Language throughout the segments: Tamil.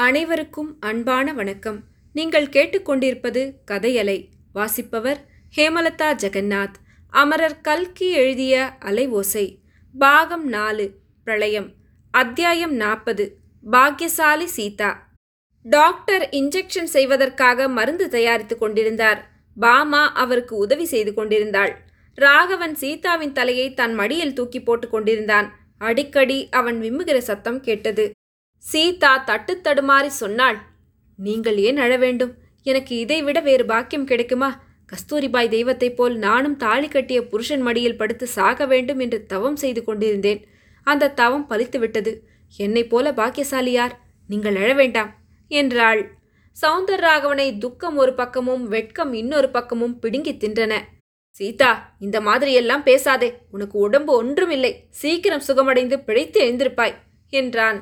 அனைவருக்கும் அன்பான வணக்கம். நீங்கள் கேட்டுக்கொண்டிருப்பது கதையலை வாசிப்பவர் ஹேமலதா ஜெகநாத். அமரர் கல்கி எழுதிய அலை ஓசை. பாகம் நாலு பிரளயம். அத்தியாயம் நாற்பது பாக்யசாலி சீதா. டாக்டர் இன்ஜெக்ஷன் செய்வதற்காக மருந்து தயாரித்துக் கொண்டிருந்தார். பாமா அவருக்கு உதவி செய்து கொண்டிருந்தாள். ராகவன் சீதாவின் தலையை தன் மடியில் தூக்கி போட்டுக் கொண்டிருந்தான். அடிக்கடி அவன் விம்முகிற சத்தம் கேட்டது. சீதா தட்டு தடுமாறி சொன்னாள் நீங்கள் ஏன் அழ வேண்டும்? எனக்கு இதைவிட வேறு பாக்கியம் கிடைக்குமா? கஸ்தூரிபாய் தெய்வத்தைப் போல் நானும் தாலி கட்டிய புருஷன் மடியில் படுத்து சாக வேண்டும் என்று தவம் செய்து கொண்டிருந்தேன். அந்த தவம் பலித்துவிட்டது என்னைப் போல பாக்கியசாலி யார்? நீங்கள் அழ வேண்டாம் என்றாள். சவுந்தர் ராகவனை துக்கம் ஒரு பக்கமும் வெட்கம் இன்னொரு பக்கமும் பிடுங்கித் தின்றன. சீதா இந்த மாதிரியெல்லாம் பேசாதே. உனக்கு உடம்பு ஒன்றுமில்லை. சீக்கிரம் சுகமடைந்து பிழைத்து எழுந்திருப்பாய் என்றான்.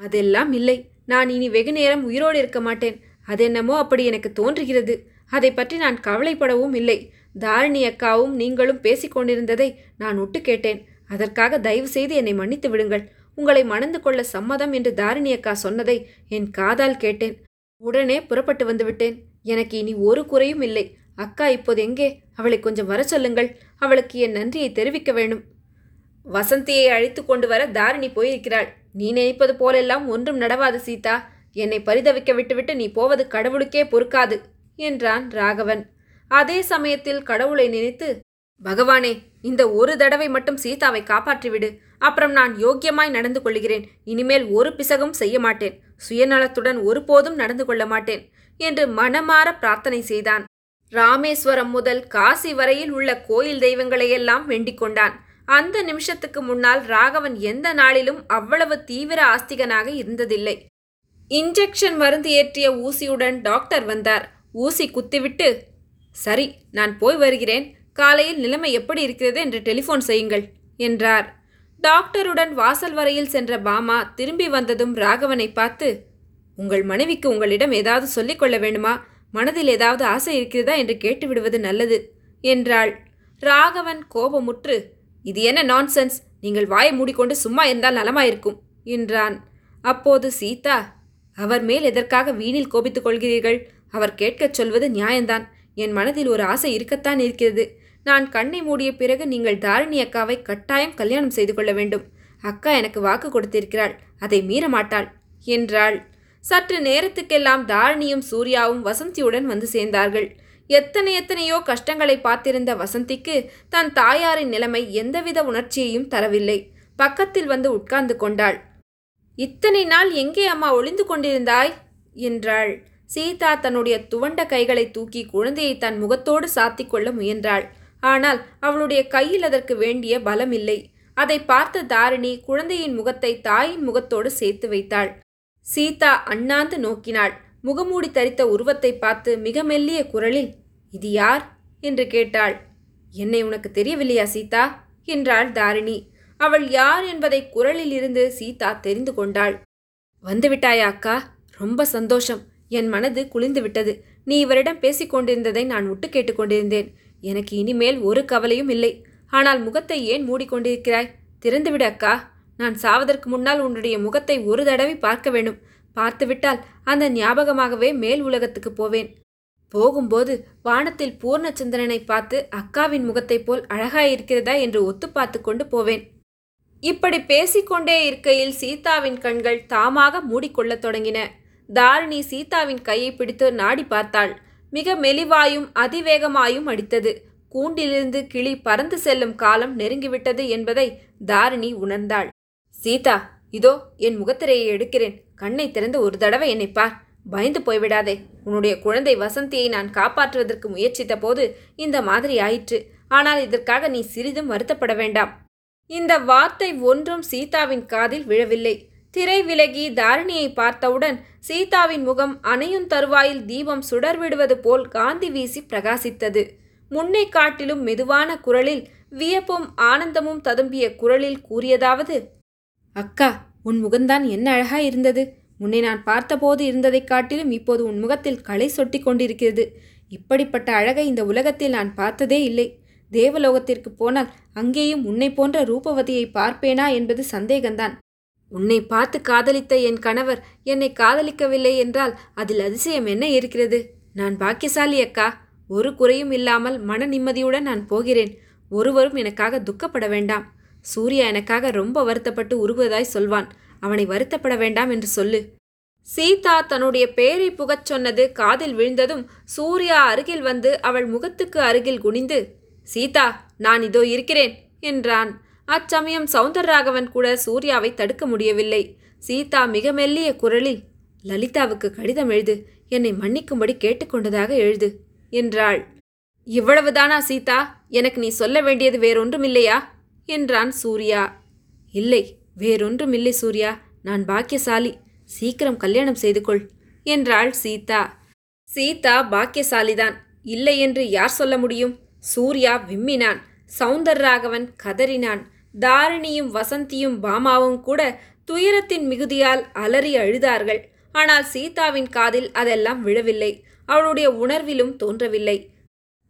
அதெல்லாம் இல்லை. நான் இனி வெகு நேரம் உயிரோடு இருக்க மாட்டேன். அதென்னமோ அப்படி எனக்கு தோன்றுகிறது. அதை பற்றி நான் கவலைப்படவும் இல்லை. தாரிணி அக்காவும் நீங்களும் பேசிக் கொண்டிருந்ததை நான் ஒட்டு கேட்டேன். அதற்காக தயவு செய்து என்னை மன்னித்து விடுங்கள். உங்களை மணந்து கொள்ள சம்மதம் என்று தாரிணி அக்கா சொன்னதை என் காதால் கேட்டேன். உடனே புறப்பட்டு வந்துவிட்டேன் எனக்கு இனி ஒரு குறையும் இல்லை. அக்கா இப்போது எங்கே? அவளை கொஞ்சம் வர சொல்லுங்கள். அவளுக்கு என் நன்றியை தெரிவிக்க வேணும். வசந்தியை அழைத்து கொண்டு வர தாரிணி போயிருக்கிறாள். நீ நினைப்பது போலெல்லாம் ஒன்றும் நடவாது சீதா. என்னை பரிதவிக்க விட்டுவிட்டு நீ போவது கடவுளுக்கே பொறுக்காது என்றான் ராகவன். அதே சமயத்தில் கடவுளை நினைத்து பகவானே இந்த ஒரு தடவை மட்டும் சீதாவை காப்பாற்றிவிடு. அப்புறம் நான் யோக்கியமாய் நடந்து கொள்கிறேன் இனிமேல் ஒரு பிசகும் செய்ய மாட்டேன். சுயநலத்துடன் ஒருபோதும் நடந்து கொள்ள மாட்டேன் என்று மனமாற பிரார்த்தனை செய்தான். ராமேஸ்வரம் முதல் காசி வரையில் உள்ள கோயில் தெய்வங்களையெல்லாம் வேண்டிக் கொண்டான். அந்த நிமிஷத்துக்கு முன்னால் ராகவன் எந்த நாளிலும் அவ்வளவு தீவிர ஆஸ்திகனாக இருந்ததில்லை. இன்ஜெக்ஷன் மருந்து ஏற்றிய ஊசியுடன் டாக்டர் வந்தார். ஊசி குத்திவிட்டு சரி நான் போய் வருகிறேன். காலையில் நிலைமை எப்படி இருக்கிறது என்று டெலிஃபோன் செய்யுங்கள் என்றார். டாக்டருடன் வாசல் வரையில் சென்ற பாமா திரும்பி வந்ததும் ராகவனை பார்த்து உங்கள் மனைவிக்கு உங்களிடம் ஏதாவது சொல்லிக்கொள்ள வேண்டுமா? மனதில் ஏதாவது ஆசை இருக்கிறதா? என்று கேட்டுவிடுவது நல்லது என்றாள். ராகவன் கோபமுற்று இது என்ன நான்சென்ஸ் நீங்கள் வாயை மூடிக்கொண்டு சும்மா இருந்தால் நலமாயிருக்கும் என்றான். அப்போது சீதா அவர் மேல் எதற்காக வீணில் கோபித்துக் கொள்கிறீர்கள்? அவர் கேட்கச் சொல்வது நியாயம்தான். என் மனதில் ஒரு ஆசை இருக்கத்தான் இருக்கிறது. நான் கண்ணை மூடிய பிறகு நீங்கள் தாரிணி அக்காவை கட்டாயம் கல்யாணம் செய்து கொள்ள வேண்டும். அக்கா எனக்கு வாக்கு கொடுத்திருக்கிறாள் அதை மீற மாட்டாள் என்றாள். சற்று நேரத்துக்கெல்லாம் தாரிணியும் சூர்யாவும் வசந்தியுடன் வந்து சேர்ந்தார்கள். எத்தனை எத்தனையோ கஷ்டங்களை பார்த்திருந்த வசந்திக்கு தன் தாயாரின் நிலைமை எந்தவித உணர்ச்சியையும் தரவில்லை. பக்கத்தில் வந்து உட்கார்ந்து கொண்டாள். இத்தனை நாள் எங்கே அம்மா ஒளிந்து கொண்டிருந்தாய்? என்றாள். சீதா தன்னுடைய துவண்ட கைகளை தூக்கி குழந்தையை தன் முகத்தோடு சாத்திக் கொள்ள முயன்றாள். ஆனால் அவளுடைய கையில் அதற்கு வேண்டிய பலம் இல்லை அதை பார்த்த தாரிணி குழந்தையின் முகத்தை தாயின் முகத்தோடு சேர்த்து வைத்தாள். சீதா அண்ணாந்து நோக்கினாள். முகமூடி தரித்த உருவத்தை பார்த்து மிக மெல்லிய குரலில் இது யார்? என்று கேட்டாள். என்னை உனக்கு தெரியவில்லையா சீதா? என்றாள் தாரிணி. அவள் யார் என்பதை குரலில் இருந்து சீதா தெரிந்து கொண்டாள். வந்துவிட்டாயா அக்கா? ரொம்ப சந்தோஷம். என் மனது குளிந்து விட்டது. நீ இவரிடம் பேசிக் கொண்டிருந்ததை நான் விட்டு கேட்டுக்கொண்டிருந்தேன் எனக்கு இனிமேல் ஒரு கவலையும் இல்லை. ஆனால் முகத்தை ஏன் மூடிக்கொண்டிருக்கிறாய் திறந்துவிடு அக்கா. நான் சாவதற்கு முன்னால் உன்னுடைய முகத்தை ஒரு தடவை பார்க்க வேண்டும். பார்த்துவிட்டால் அந்த ஞாபகமாகவே மேல் உலகத்துக்கு போவேன். போகும்போது வானத்தில் பூர்ணச்சந்திரனை பார்த்து அக்காவின் முகத்தைப் போல் அழகாயிருக்கிறதா என்று ஒத்து பார்த்து கொண்டு போவேன். இப்படி பேசிக்கொண்டே இருக்கையில் சீதாவின் கண்கள் தாமாக மூடிக்கொள்ளத் தொடங்கின. தாரிணி சீதாவின் கையை பிடித்து நாடி பார்த்தாள். மிக மெலிவாயும் அதிவேகமாயும் அடித்தது. கூண்டிலிருந்து கிளி பறந்து செல்லும் காலம் நெருங்கிவிட்டது என்பதை தாரிணி உணர்ந்தாள். சீதா இதோ என் முகத்திரையை எடுக்கிறேன். கண்ணை திறந்து ஒரு தடவை என்னை பார். பயந்து போய்விடாதே. உன்னுடைய குழந்தை வசந்தியை நான் காப்பாற்றுவதற்கு முயற்சித்த போது இந்த மாதிரி ஆயிற்று. ஆனால் இதற்காக நீ சிறிதும் வருத்தப்பட வேண்டாம். இந்த வார்த்தை ஒன்றும் சீதாவின் காதில் விழவில்லை. திரை விலகி தாரிணியை பார்த்தவுடன் சீதாவின் முகம் அணையும் தருவாயில் தீபம் சுடர்விடுவது போல் காந்தி வீசி பிரகாசித்தது. முன்னை காட்டிலும் மெதுவான குரலில் வியப்பும் ஆனந்தமும் ததும்பிய குரலில் கூறியதாவது அக்கா உன் முகம்தான் என்ன அழகா இருந்தது. முன்னே நான் பார்த்தபோது இருந்ததைக் காட்டிலும் இப்போது உன் முகத்தில் களை சொட்டி கொண்டிருக்கிறது. இப்படிப்பட்ட அழகை இந்த உலகத்தில் நான் பார்த்ததே இல்லை. தேவலோகத்திற்கு போனால் அங்கேயும் உன்னை போன்ற ரூபவதியை பார்ப்பேனா என்பது சந்தேகம்தான் உன்னை பார்த்து காதலித்த என் கணவர் என்னை காதலிக்கவில்லை என்றால் அதில் அதிசயம் என்ன இருக்கிறது? நான் பாக்கியசாலி அக்கா. ஒரு குறையும் இல்லாமல் மன நிம்மதியுடன் நான் போகிறேன். ஒருவரும் எனக்காக துக்கப்பட வேண்டாம். சூர்யா எனக்காக ரொம்ப வருத்தப்பட்டு உருகுவதாய் சொல்வான். அவனை வருத்தப்பட வேண்டாம் என்று சொல்லு. சீதா தன்னுடைய பெயரை புகச் சொன்னது காதில் விழுந்ததும் சூர்யா அருகில் வந்து அவள் முகத்துக்கு அருகில் குனிந்து சீதா நான் இதோ இருக்கிறேன் என்றான். அச்சமயம் சவுந்தரராகவன் கூட சூர்யாவை தடுக்க முடியவில்லை. சீதா மிக மெல்லிய குரலில் லலிதாவுக்கு கடிதம் எழுது. என்னை மன்னிக்கும்படி கேட்டுக்கொண்டதாக எழுது என்றாள். இவ்வளவுதானா சீதா? எனக்கு நீ சொல்ல வேண்டியது வேறொன்றுமில்லையா? என்றான் சூர்யா. இல்லை வேறொன்றுமில்லை சூர்யா நான் பாக்கியசாலி. சீக்கிரம் கல்யாணம் செய்து கொள் என்றாள் சீதா. சீதா பாக்கியசாலிதான் இல்லை என்று யார் சொல்ல முடியும்? சூர்யா விம்மினான் சௌந்தர்ராகவன் கதறினான். தாரிணியும் வசந்தியும் பாமாவும் கூட துயரத்தின் மிகுதியால் அலறி அழுதார்கள். ஆனால் சீதாவின் காதில் அதெல்லாம் விழவில்லை அவளுடைய உணர்விலும் தோன்றவில்லை.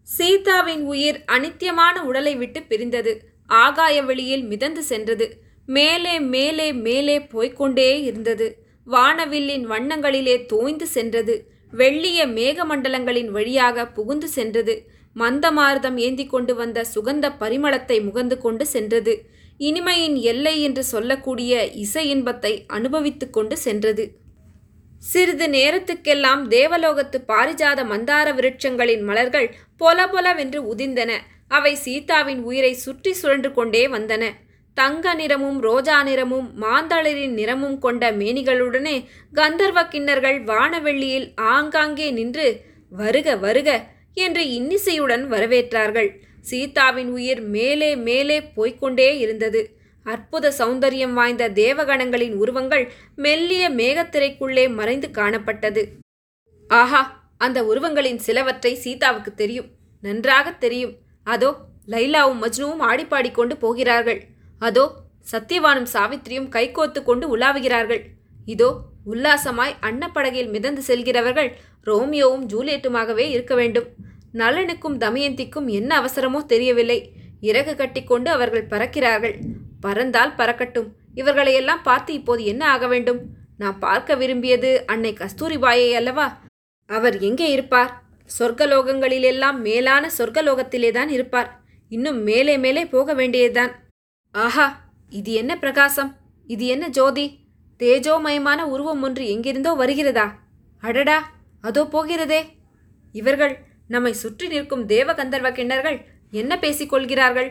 சீதாவின் உயிர் அனித்தியமான உடலை விட்டு பிரிந்தது ஆகாய வெளியில் மிதந்து சென்றது. மேலே மேலே மேலே போய்கொண்டே இருந்தது. வானவில்லின் வண்ணங்களிலே தோய்ந்து சென்றது. வெள்ளிய மேகமண்டலங்களின் வழியாக புகுந்து சென்றது. மந்தமார்தம் ஏந்தி கொண்டு வந்த சுகந்த பரிமளத்தை முகந்து கொண்டு சென்றது. இனிமையின் எல்லை என்று சொல்லக்கூடிய இசை இன்பத்தை அனுபவித்து கொண்டு சென்றது. சிறிது நேரத்துக்கெல்லாம் தேவலோகத்து பாரிஜாத மந்தார விருட்சங்களின் மலர்கள் பொல பொலவென்று உதிர்ந்தன. அவை சீதாவின் உயிரை சுற்றி சுழன்று கொண்டே வந்தன. தங்க நிறமும் ரோஜா நிறமும் மாந்தளிரின் நிறமும் கொண்ட மேனிகளுடனே கந்தர்வ கிண்ணர்கள் வானவெள்ளியில் ஆங்காங்கே நின்று வருக வருக என்று இன்னிசையுடன் வரவேற்றார்கள். சீதாவின் உயிர் மேலே மேலே போய்க்கொண்டே இருந்தது. அற்புத சௌந்தரியம் வாய்ந்த தேவகணங்களின் உருவங்கள் மெல்லிய மேகத்திரைக்குள்ளே மறைந்து காணப்பட்டது. ஆஹா அந்த உருவங்களின் சிலவற்றை சீதாவுக்கு தெரியும். நன்றாக தெரியும். அதோ லைலாவும் மஜ்னுவும் ஆடிப்பாடிக்கொண்டு போகிறார்கள். அதோ சத்தியவானும் சாவித்திரியும் கைகோத்து கொண்டு உலாவுகிறார்கள். இதோ உல்லாசமாய் அன்னப்படகையில் மிதந்து செல்கிறவர்கள் ரோமியோவும் ஜூலியட்டுமாகவே இருக்க வேண்டும். நலனுக்கும் தமயந்திக்கும் என்ன அவசரமோ தெரியவில்லை. இறகு கட்டிக்கொண்டு அவர்கள் பறக்கிறார்கள். பறந்தால் பறக்கட்டும். இவர்களையெல்லாம் பார்த்து இப்போது என்ன ஆக வேண்டும்? நான் பார்க்க விரும்பியது அன்னை கஸ்தூரிபாயை அல்லவா? அவர் எங்கே இருப்பார்? சொர்க்கலோகங்களிலெல்லாம் மேலான சொர்க்கலோகத்திலேதான் இருப்பார். இன்னும் மேலே மேலே போக வேண்டியதுதான். ஆஹா இது என்ன பிரகாசம்? இது என்ன ஜோதி? தேஜோமயமான உருவம் ஒன்று எங்கிருந்தோ வருகிறதா? அடடா அதோ போகிறதே. இவர்கள் நம்மை சுற்றி நிற்கும் தேவகந்தர்வ கிண்ணர்கள் என்ன பேசிக்கொள்கிறார்கள்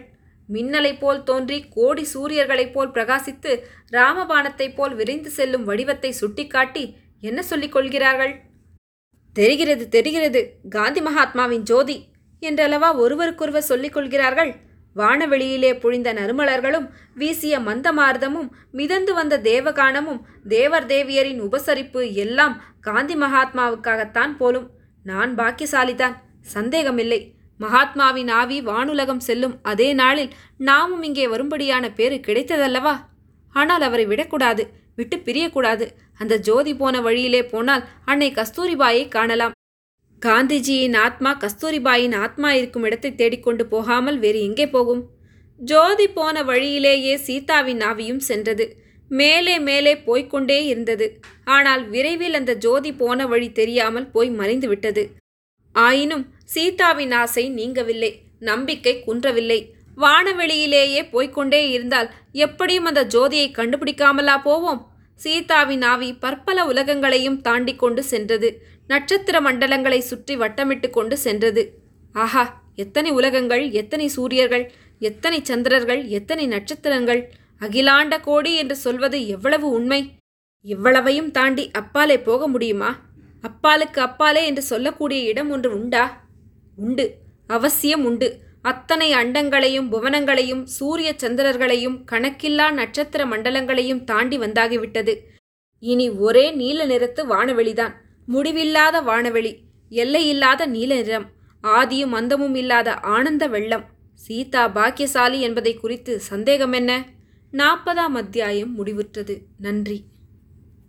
மின்னலைப் போல் தோன்றி கோடி சூரியர்களைப் போல் பிரகாசித்து ராமபானத்தைப் போல் விரைந்து செல்லும் வடிவத்தை சுட்டிக்காட்டி என்ன சொல்லிக் கொள்கிறார்கள்? தெரிகிறது தெரிகிறது காந்தி மகாத்மாவின் ஜோதி என்றளவா ஒருவருக்கொருவர் சொல்லிக் கொள்கிறார்கள்? வானவெளியிலே புழிந்த நறுமலர்களும் வீசிய மந்தமார்தமும் மிதந்து வந்த தேவகானமும் தேவர் தேவியரின் உபசரிப்பு எல்லாம் காந்தி மகாத்மாவுக்காகத்தான் போலும். நான் பாக்கியசாலிதான் சந்தேகமில்லை. மகாத்மாவின் ஆவி வானுலகம் செல்லும் அதே நாளில் நாமும் இங்கே வரும்படியான பேரு கிடைத்ததல்லவா? ஆனால் அவரை விடக்கூடாது விட்டு பிரியக்கூடாது. அந்த ஜோதி போன வழியிலே போனால் அன்னை கஸ்தூரிபாயை காணலாம். காந்திஜியின் ஆத்மா கஸ்தூரிபாயின் ஆத்மா இருக்கும் இடத்தை தேடிக்கொண்டு போகாமல் வேறு எங்கே போகும்? ஜோதி போன வழியிலேயே சீதாவின் ஆவியும் சென்றது. மேலே மேலே போய்க்கொண்டே இருந்தது. ஆனால் விரைவில் அந்த ஜோதி போன வழி தெரியாமல் போய் மறைந்து விட்டது. ஆயினும் சீதாவின் ஆசை நீங்கவில்லை. நம்பிக்கை குன்றவில்லை. வானவெளியிலேயே போய்க்கொண்டே இருந்தால் எப்படியும் அந்த ஜோதியை கண்டுபிடிக்காமலா போவோம்? சீதாவின் ஆவி பற்பல உலகங்களையும் தாண்டி கொண்டு சென்றது. நட்சத்திர மண்டலங்களை சுற்றி வட்டமிட்டு கொண்டு சென்றது. ஆஹா எத்தனை உலகங்கள் எத்தனை சூரியர்கள் எத்தனை சந்திரர்கள் எத்தனை நட்சத்திரங்கள். அகிலாண்ட கோடி என்று சொல்வது எவ்வளவு உண்மை? இவ்வளவையும் தாண்டி அப்பாலே போக முடியுமா? அப்பாலுக்கு அப்பாலே என்று சொல்லக்கூடிய இடம் ஒன்று உண்டா? உண்டு. அவசியம் உண்டு. அத்தனை அண்டங்களையும் புவனங்களையும் சூரிய சந்திரர்களையும் கணக்கில்லா நட்சத்திர மண்டலங்களையும் தாண்டி வந்தாகிவிட்டது. இனி ஒரே நீல நிறத்து வானவெளிதான். முடிவில்லாத வானவெளி எல்லையில்லாத நீல நிறம் ஆதியும் அந்தமும் இல்லாத ஆனந்த வெள்ளம் சீதா பாக்கியசாலி என்பதை குறித்து சந்தேகம் என்ன நாற்பதாம் அத்தியாயம் முடிவுற்றது. நன்றி.